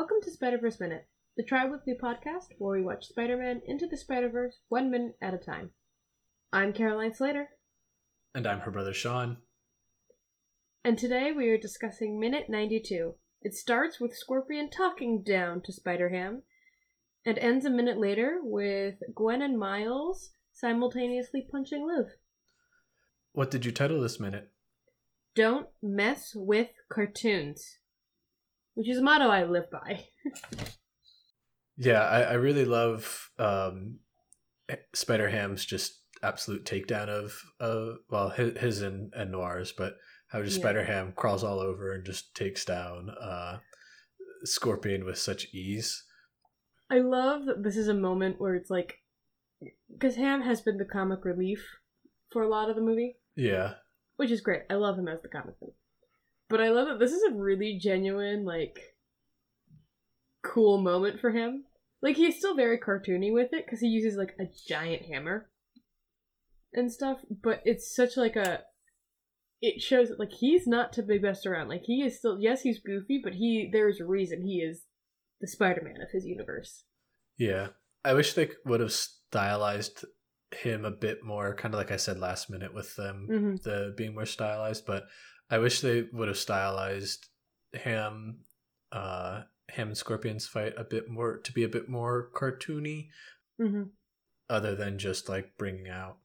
Welcome to Spider Verse Minute, the tri weekly podcast where we watch Spider Man into the Spider Verse one minute at a time. I'm Caroline Slater, And I'm her brother Sean. and today we are discussing Minute 92. It starts with Scorpion talking down to Spider Ham and ends a minute later with Gwen and Miles simultaneously punching Liv. What did you title this minute? Don't mess with cartoons, which is a motto I live by. Yeah, I, I really love um, Spider Ham's just absolute takedown of, of well, his, his and, and Noir's, but how just Yeah. Spider Ham crawls all over and just takes down uh, Scorpion with such ease. I love that this is a moment where it's like, because Ham has been the comic relief for a lot of the movie, Yeah, which is great. I love him as the comic relief. But I love that this is a really genuine, like, cool moment for him. Like, he's still very cartoony with it because he uses, like, a giant hammer and stuff, but it's such, like, a. It shows that, like, he's not to be messed around. Like, he is still. Yes, he's goofy, but he. There's a reason he is the Spider Man of his universe. yeah. I wish they would have stylized him a bit more, kind of like I said last minute with them hmm the being more stylized, but I wish they would have stylized Ham, uh, Ham and Scorpion's fight a bit more to be a bit more cartoony, hmm other than just like bringing out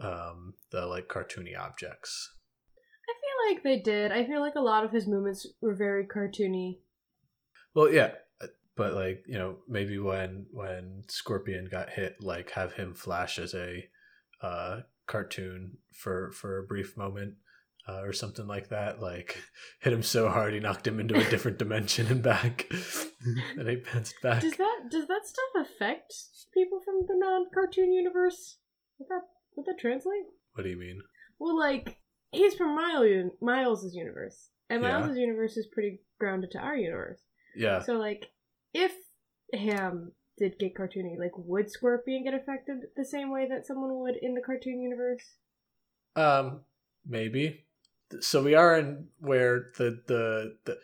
um, the like cartoony objects. I feel like they did. I feel like a lot of his movements were very cartoony. Well, yeah, uh, but like you know maybe when when Scorpion got hit, like have him flash as a uh, cartoon for for a brief moment. Uh, or something like that, like hit him so hard he knocked him into a different dimension and back, and he bounced back. Does that does that stuff affect people from the non-cartoon universe? Would that would that translate? What do you mean? Well, like he's from Miles Miles's universe, and Yeah. Miles's universe is pretty grounded to our universe. Yeah, So, like, if Ham did get cartoony, like, would Scorpion get affected the same way that someone would in the cartoon universe? um, maybe. So we are in where the the the,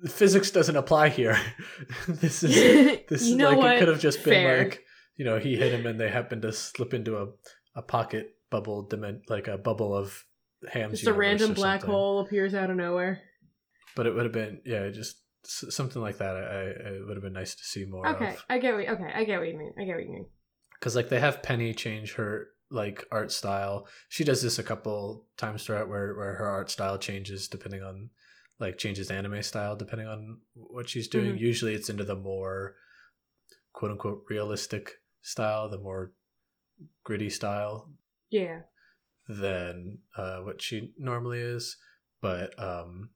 the physics doesn't apply here. this is this is like what? it could have just been Fair. like you know he hit him and they happened to slip into a a pocket bubble dimen- like a bubble of Ham's Just a random black something. hole appears out of nowhere. But it would have been yeah, just something like that. I, I it would have been nice to see more Okay, of. I get what. Okay, I get what you mean. I get what you mean. because like they have Penny change her like art style. She does this a couple times throughout where where her art style changes depending on like changes anime style depending on what she's doing. Mhm. Usually it's into the more quote unquote realistic style, the more gritty style Yeah. than uh, what she normally is. But um,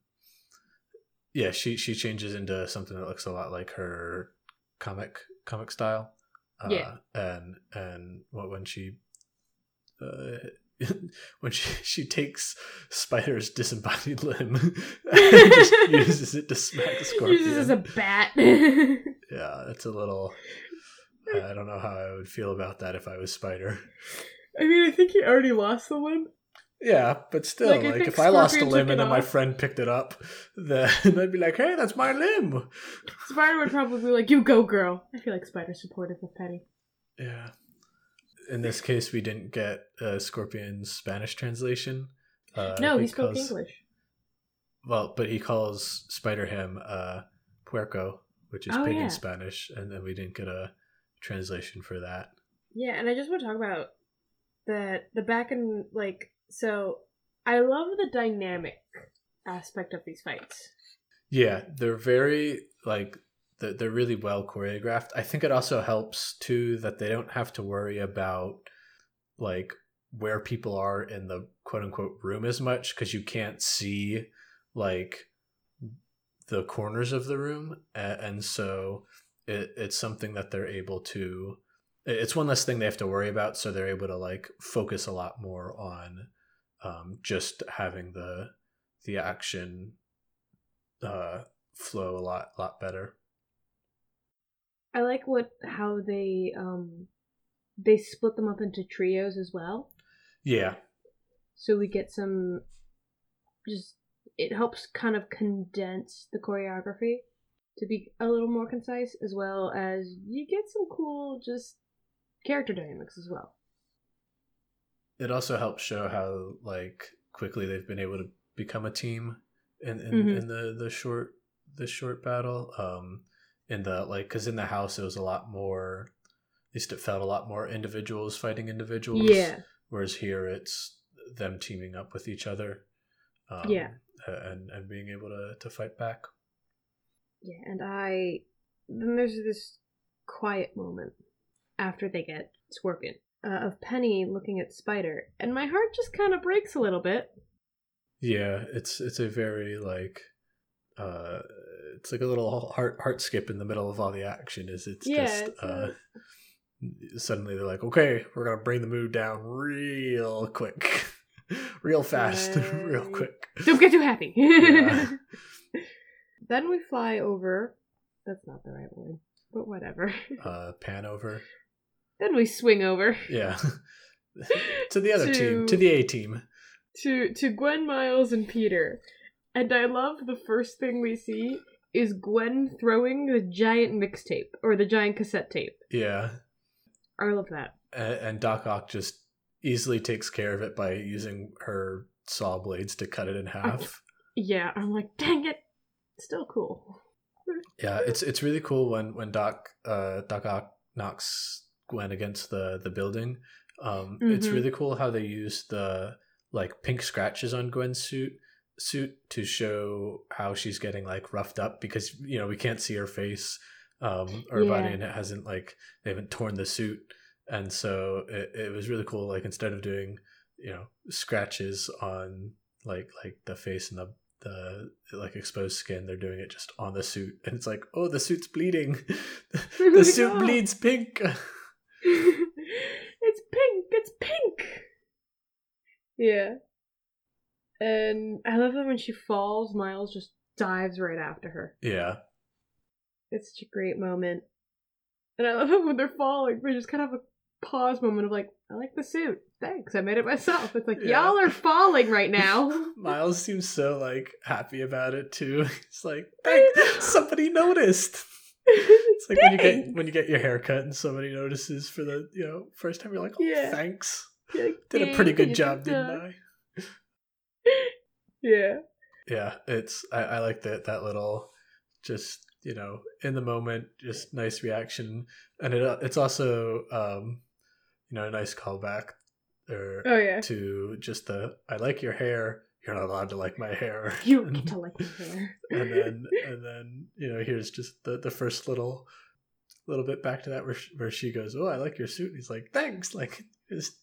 yeah, she she changes into something that looks a lot like her comic comic style. Uh, Yeah. and and what when she uh, when she she takes Spider's disembodied limb and just uses it to smack Scorpion. Uses as a bat. yeah, that's a little. I don't know how I would feel about that if I was Spider. I mean, I think he already lost the limb. Yeah, but still, Like, like, I if I lost a limb and then my friend picked it up, then I'd be like, "Hey, that's my limb." Spider would probably be like, "You go, girl." I feel like Spider's supportive of Penny. Yeah. In this case, we didn't get uh, Scorpion's Spanish translation. Uh, no, he spoke because- English. Well, but he calls Spider Ham uh, puerco, which is Oh, pig yeah. in Spanish, and then we didn't get a translation for that. Yeah, and I just want to talk about that the back and like so. I love the dynamic aspect of these fights. Yeah, they're very like they're, really well choreographed. I think it also helps too that they don't have to worry about like where people are in the quote unquote room as much because you can't see like the corners of the room, and, and so it, it's something that they're able to. It's one less thing they have to worry about, so they're able to like focus a lot more on um, just having the the action uh, flow a lot lot better. I like what how they um they split them up into trios as well. Yeah, So we get some just it helps kind of condense the choreography to be a little more concise, as well as you get some cool just character dynamics as well. It also helps show how like quickly they've been able to become a team in in, Mhm. in the the short the short battle. Um, in the like because in the house it was a lot more. At least it felt a lot more individuals fighting individuals. Yeah. Whereas here it's them teaming up with each other. Um, Yeah. And and being able to to fight back. Yeah, and I then there's this quiet moment after they get Scorpion uh, of Penny looking at Spider, and my heart just kind of breaks a little bit. Yeah, it's it's a very like uh it's like a little heart heart skip in the middle of all the action is it's Yeah, just it's uh suddenly they're like, "Okay, we're going to bring the mood down real quick. real fast, real quick." Don't get too happy. Yeah. then we fly over. That's not the right word, but whatever. Uh pan over. then we swing over Yeah. to the other team, to To- the A team. to to Gwen, Miles, and Peter, and I love the first thing we see is Gwen throwing the giant mixtape or the giant cassette tape. Yeah. I love that. And, and Doc Ock just easily takes care of it by using her saw blades to cut it in half. Yeah, I'm like, dang it, still cool. Yeah, it's it's really cool when when Doc uh Doc Ock knocks Gwen against the the building. Um it's Mhm. really cool how they use the like pink scratches on Gwen's suit suit to show how she's getting like roughed up because you know we can't see her face um or her body Yeah. and it hasn't like they haven't torn the suit and so it, it was really cool like instead of doing you know scratches on like like the face and the the like exposed skin they're doing it just on the suit and it's like oh the suit's bleeding the suit bleeds pink it's pink. It's pink. Yeah. And I love that when she falls, Miles just dives right after her. yeah It's such a great moment. And I love it when they're falling. We just kind of have a pause moment of like, I like the suit. Thanks, I made it myself. It's like Yeah. y'all are falling right now. miles seems so like happy about it too he's like "Thank- somebody noticed it's like when you get when you get your hair cut and somebody notices for the you know first time you're like oh Yeah. thanks like, did a pretty good job did didn't i Yeah. yeah it's i, I like that that little just you know in the moment just nice reaction. And it it's also um you know a nice callback or Oh yeah. to just the i like your hair. You're not allowed to like my hair. You don't get to like my hair. and then and then you know here's just the the first little little bit back to that where she, where she goes oh i like your suit. And he's like thanks. Like just,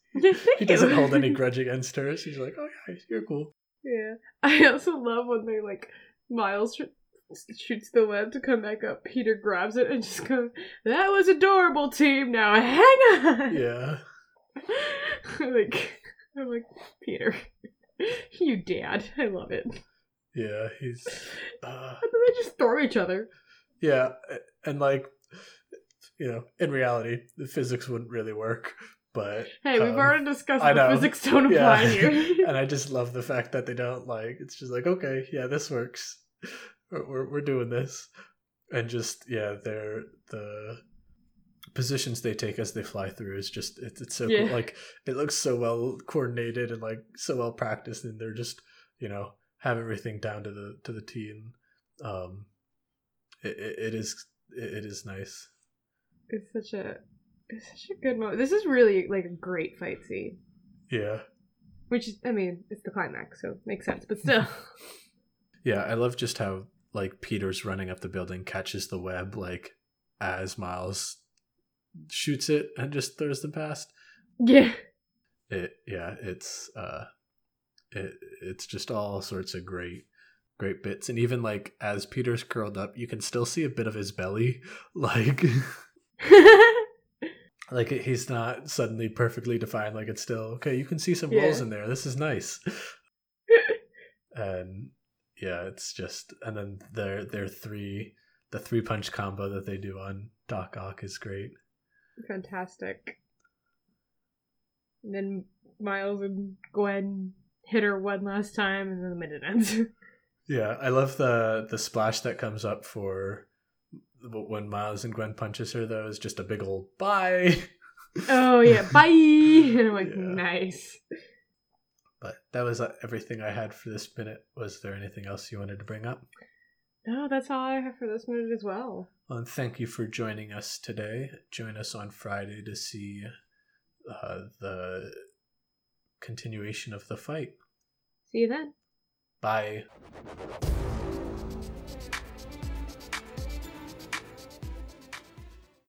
he doesn't hold any grudge against her. She's like oh yeah you're cool Yeah. I also love when they like Miles sh- shoots the web to come back up. Peter grabs it and just goes, "That was adorable, team. Now hang on." yeah like I'm like Peter, you dad. I love it. Yeah he's uh then they just throw each other. yeah and like you know in reality the physics wouldn't really work but Hey, we've um, already discussed I the know. physics don't Yeah. apply here. and I just love the fact that they don't like. It's just like, okay, yeah, this works. We're we're, we're doing this, and just yeah, they're the positions they take as they fly through is just it's it's so Yeah. cool. like it looks so well coordinated and like so well practiced, and they're just you know have everything down to the to the T, and um, it it, it is it is nice. it's such a it's such a good moment. This is really like a great fight scene. Yeah, Which I mean, it's the climax, so it makes sense. But still, yeah, I love just how like Peter's running up the building, catches the web like as Miles shoots it and just throws them past. yeah. It yeah, it's uh it it's just all sorts of great great bits and even like as Peter's curled up, you can still see a bit of his belly like like he's not suddenly perfectly defined like it's still okay, you can see some Yeah. in there. This is nice. and yeah, it's just and then their their three the three punch combo that they do on Doc Ock is great. Fantastic. And then Miles and Gwen hit her one last time, and then the minute ends. Yeah, I love the the splash that comes up for when Miles and Gwen punches her though is just a big old bye. Oh yeah, bye. And I'm like, Yeah. nice. But that was uh, everything I had for this minute. Was there anything else you wanted to bring up? No, that's all I have for this minute as well. Well, and thank you for joining us today. Join us on Friday to see uh, the continuation of the fight. See you then. Bye.